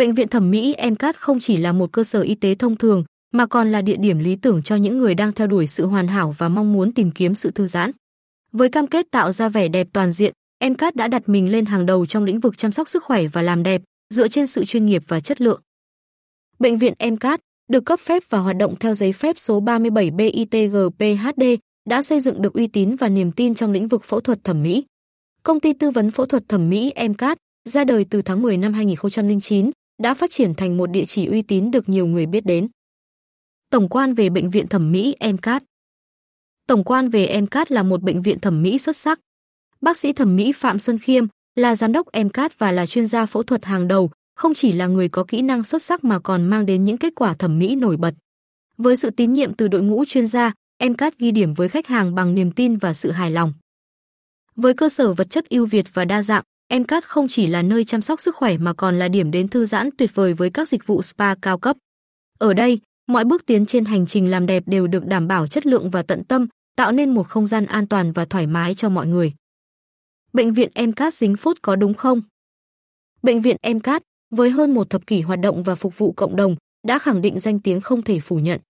Bệnh viện thẩm mỹ NCAT không chỉ là một cơ sở y tế thông thường, mà còn là địa điểm lý tưởng cho những người đang theo đuổi sự hoàn hảo và mong muốn tìm kiếm sự thư giãn. Với cam kết tạo ra vẻ đẹp toàn diện, NCAT đã đặt mình lên hàng đầu trong lĩnh vực chăm sóc sức khỏe và làm đẹp, dựa trên sự chuyên nghiệp và chất lượng. Bệnh viện NCAT được cấp phép và hoạt động theo giấy phép số 37 BITGPHD đã xây dựng được uy tín và niềm tin trong lĩnh vực phẫu thuật thẩm mỹ. Công ty tư vấn phẫu thuật thẩm mỹ MCAT ra đời từ tháng 10 năm 2009 đã phát triển thành một địa chỉ uy tín được nhiều người biết đến. Tổng quan về bệnh viện thẩm mỹ MCAT Tổng quan về MCAT là một bệnh viện thẩm mỹ xuất sắc. Bác sĩ thẩm mỹ Phạm Xuân Khiêm là giám đốc MCAT và là chuyên gia phẫu thuật hàng đầu, không chỉ là người có kỹ năng xuất sắc mà còn mang đến những kết quả thẩm mỹ nổi bật. Với sự tín nhiệm từ đội ngũ chuyên gia, MCAT ghi điểm với khách hàng bằng niềm tin và sự hài lòng. Với cơ sở vật chất ưu việt và đa dạng, MCAT không chỉ là nơi chăm sóc sức khỏe mà còn là điểm đến thư giãn tuyệt vời với các dịch vụ spa cao cấp. Ở đây, mọi bước tiến trên hành trình làm đẹp đều được đảm bảo chất lượng và tận tâm, tạo nên một không gian an toàn và thoải mái cho mọi người. Bệnh viện MCAT dính phút có đúng không? Bệnh viện MCAT, với hơn một thập kỷ hoạt động và phục vụ cộng đồng, đã khẳng định danh tiếng không thể phủ nhận.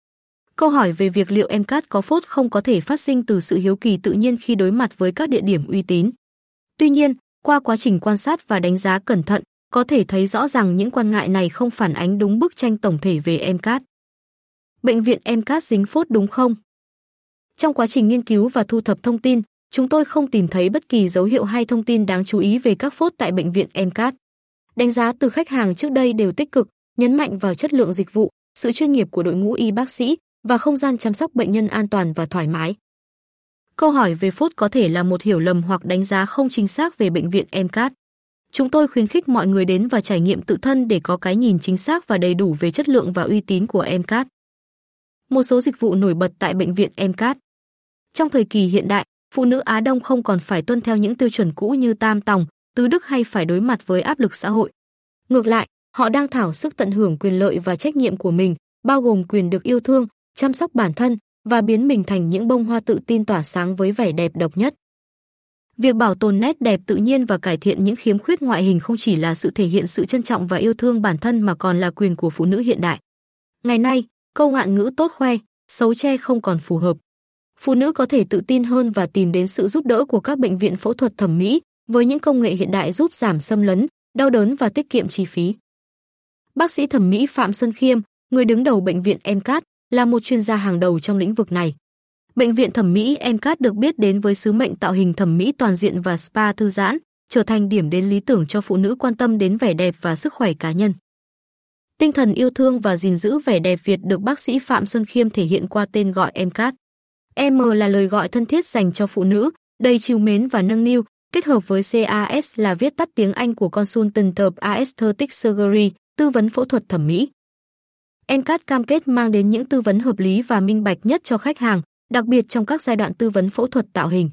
Câu hỏi về việc liệu MCAT có phốt không có thể phát sinh từ sự hiếu kỳ tự nhiên khi đối mặt với các địa điểm uy tín. Tuy nhiên, qua quá trình quan sát và đánh giá cẩn thận, có thể thấy rõ rằng những quan ngại này không phản ánh đúng bức tranh tổng thể về MCAT. Bệnh viện MCAT dính phốt đúng không? Trong quá trình nghiên cứu và thu thập thông tin, chúng tôi không tìm thấy bất kỳ dấu hiệu hay thông tin đáng chú ý về các phốt tại bệnh viện MCAT. Đánh giá từ khách hàng trước đây đều tích cực, nhấn mạnh vào chất lượng dịch vụ, sự chuyên nghiệp của đội ngũ y bác sĩ và không gian chăm sóc bệnh nhân an toàn và thoải mái. Câu hỏi về phốt có thể là một hiểu lầm hoặc đánh giá không chính xác về bệnh viện MCAT. Chúng tôi khuyến khích mọi người đến và trải nghiệm tự thân để có cái nhìn chính xác và đầy đủ về chất lượng và uy tín của MCAT. Một số dịch vụ nổi bật tại bệnh viện MCAT. Trong thời kỳ hiện đại, phụ nữ Á Đông không còn phải tuân theo những tiêu chuẩn cũ như tam tòng, tứ đức hay phải đối mặt với áp lực xã hội. Ngược lại, họ đang thảo sức tận hưởng quyền lợi và trách nhiệm của mình, bao gồm quyền được yêu thương, chăm sóc bản thân và biến mình thành những bông hoa tự tin tỏa sáng với vẻ đẹp độc nhất. Việc bảo tồn nét đẹp tự nhiên và cải thiện những khiếm khuyết ngoại hình không chỉ là sự thể hiện sự trân trọng và yêu thương bản thân mà còn là quyền của phụ nữ hiện đại. Ngày nay, câu ngạn ngữ tốt khoe, xấu che không còn phù hợp. Phụ nữ có thể tự tin hơn và tìm đến sự giúp đỡ của các bệnh viện phẫu thuật thẩm mỹ với những công nghệ hiện đại giúp giảm xâm lấn, đau đớn và tiết kiệm chi phí. Bác sĩ thẩm mỹ Phạm Xuân Khiêm, người đứng đầu bệnh viện MCAT, là một chuyên gia hàng đầu trong lĩnh vực này. Bệnh viện thẩm mỹ MCAT được biết đến với sứ mệnh tạo hình thẩm mỹ toàn diện và spa thư giãn, trở thành điểm đến lý tưởng cho phụ nữ quan tâm đến vẻ đẹp và sức khỏe cá nhân. Tinh thần yêu thương và gìn giữ vẻ đẹp Việt được bác sĩ Phạm Xuân Khiêm thể hiện qua tên gọi MCAT. M là lời gọi thân thiết dành cho phụ nữ, đầy chiều mến và nâng niu, kết hợp với CAS là viết tắt tiếng Anh của Consultant of Aesthetic Surgery, tư vấn phẫu thuật thẩm mỹ. Encat cam kết mang đến những tư vấn hợp lý và minh bạch nhất cho khách hàng, đặc biệt trong các giai đoạn tư vấn phẫu thuật tạo hình.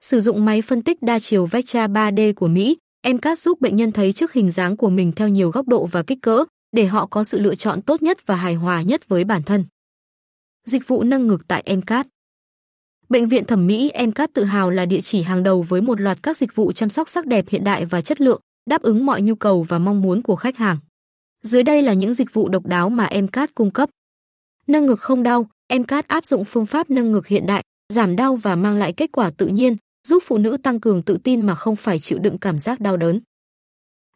Sử dụng máy phân tích đa chiều Vectra 3D của Mỹ, Encat giúp bệnh nhân thấy trước hình dáng của mình theo nhiều góc độ và kích cỡ, để họ có sự lựa chọn tốt nhất và hài hòa nhất với bản thân. Dịch vụ nâng ngực tại Encat Bệnh viện thẩm mỹ Encat tự hào là địa chỉ hàng đầu với một loạt các dịch vụ chăm sóc sắc đẹp hiện đại và chất lượng, đáp ứng mọi nhu cầu và mong muốn của khách hàng. Dưới đây là những dịch vụ độc đáo mà MCAT cung cấp. Nâng ngực không đau, MCAT áp dụng phương pháp nâng ngực hiện đại, giảm đau và mang lại kết quả tự nhiên, giúp phụ nữ tăng cường tự tin mà không phải chịu đựng cảm giác đau đớn.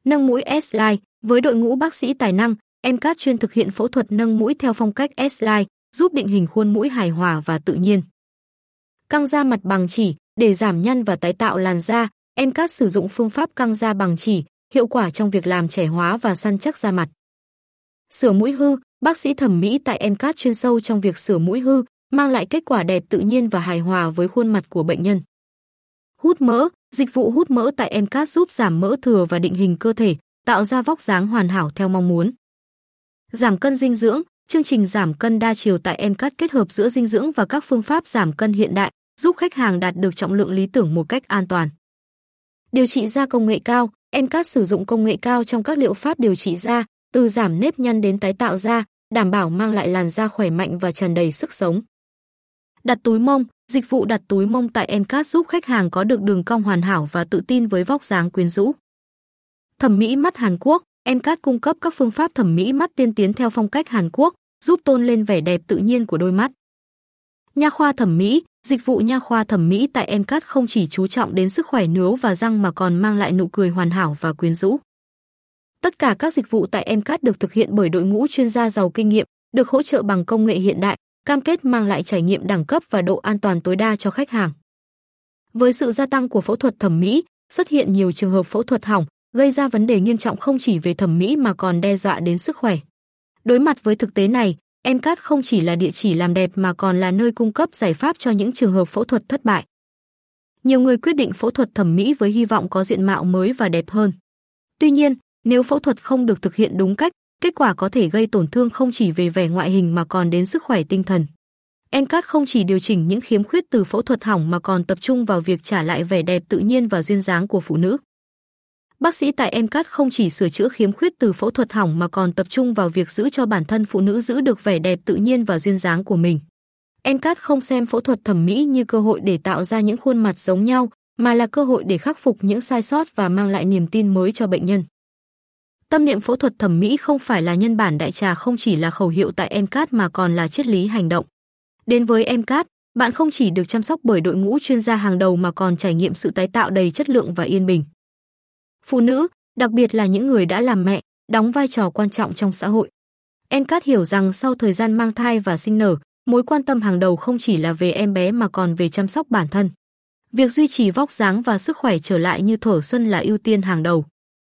Nâng mũi S-Line, với đội ngũ bác sĩ tài năng, MCAT chuyên thực hiện phẫu thuật nâng mũi theo phong cách S-Line, giúp định hình khuôn mũi hài hòa và tự nhiên. Căng da mặt bằng chỉ, để giảm nhăn và tái tạo làn da, MCAT sử dụng phương pháp căng da bằng chỉ, hiệu quả trong việc làm trẻ hóa và săn chắc da mặt. Sửa mũi hư, bác sĩ thẩm mỹ tại MCAT chuyên sâu trong việc sửa mũi hư, mang lại kết quả đẹp tự nhiên và hài hòa với khuôn mặt của bệnh nhân. Hút mỡ, dịch vụ hút mỡ tại MCAT giúp giảm mỡ thừa và định hình cơ thể, tạo ra vóc dáng hoàn hảo theo mong muốn. Giảm cân dinh dưỡng, chương trình giảm cân đa chiều tại MCAT kết hợp giữa dinh dưỡng và các phương pháp giảm cân hiện đại, giúp khách hàng đạt được trọng lượng lý tưởng một cách an toàn. Điều trị da công nghệ cao, MCAT sử dụng công nghệ cao trong các liệu pháp điều trị da, từ giảm nếp nhăn đến tái tạo da, đảm bảo mang lại làn da khỏe mạnh và tràn đầy sức sống. Đặt túi mông, dịch vụ đặt túi mông tại MCAT giúp khách hàng có được đường cong hoàn hảo và tự tin với vóc dáng quyến rũ. Thẩm mỹ mắt Hàn Quốc, MCAT cung cấp các phương pháp thẩm mỹ mắt tiên tiến theo phong cách Hàn Quốc, giúp tôn lên vẻ đẹp tự nhiên của đôi mắt. Nha khoa thẩm mỹ, dịch vụ nha khoa thẩm mỹ tại MCAT không chỉ chú trọng đến sức khỏe nướu và răng mà còn mang lại nụ cười hoàn hảo và quyến rũ. Tất cả các dịch vụ tại MCAT được thực hiện bởi đội ngũ chuyên gia giàu kinh nghiệm, được hỗ trợ bằng công nghệ hiện đại, cam kết mang lại trải nghiệm đẳng cấp và độ an toàn tối đa cho khách hàng. Với sự gia tăng của phẫu thuật thẩm mỹ, xuất hiện nhiều trường hợp phẫu thuật hỏng, gây ra vấn đề nghiêm trọng không chỉ về thẩm mỹ mà còn đe dọa đến sức khỏe. Đối mặt với thực tế này, MCAT không chỉ là địa chỉ làm đẹp mà còn là nơi cung cấp giải pháp cho những trường hợp phẫu thuật thất bại. Nhiều người quyết định phẫu thuật thẩm mỹ với hy vọng có diện mạo mới và đẹp hơn. Tuy nhiên, nếu phẫu thuật không được thực hiện đúng cách, kết quả có thể gây tổn thương không chỉ về vẻ ngoại hình mà còn đến sức khỏe tinh thần. MCAT không chỉ điều chỉnh những khiếm khuyết từ phẫu thuật hỏng mà còn tập trung vào việc trả lại vẻ đẹp tự nhiên và duyên dáng của phụ nữ. Bác sĩ tại MCAT không chỉ sửa chữa khiếm khuyết từ phẫu thuật hỏng mà còn tập trung vào việc giữ cho bản thân phụ nữ giữ được vẻ đẹp tự nhiên và duyên dáng của mình. MCAT không xem phẫu thuật thẩm mỹ như cơ hội để tạo ra những khuôn mặt giống nhau, mà là cơ hội để khắc phục những sai sót và mang lại niềm tin mới cho bệnh nhân. Tâm niệm phẫu thuật thẩm mỹ không phải là nhân bản đại trà không chỉ là khẩu hiệu tại MCAT mà còn là triết lý hành động. Đến với MCAT, bạn không chỉ được chăm sóc bởi đội ngũ chuyên gia hàng đầu mà còn trải nghiệm sự tái tạo đầy chất lượng và yên bình. Phụ nữ, đặc biệt là những người đã làm mẹ, đóng vai trò quan trọng trong xã hội. Encat hiểu rằng sau thời gian mang thai và sinh nở, mối quan tâm hàng đầu không chỉ là về em bé mà còn về chăm sóc bản thân. Việc duy trì vóc dáng và sức khỏe trở lại như thở xuân là ưu tiên hàng đầu.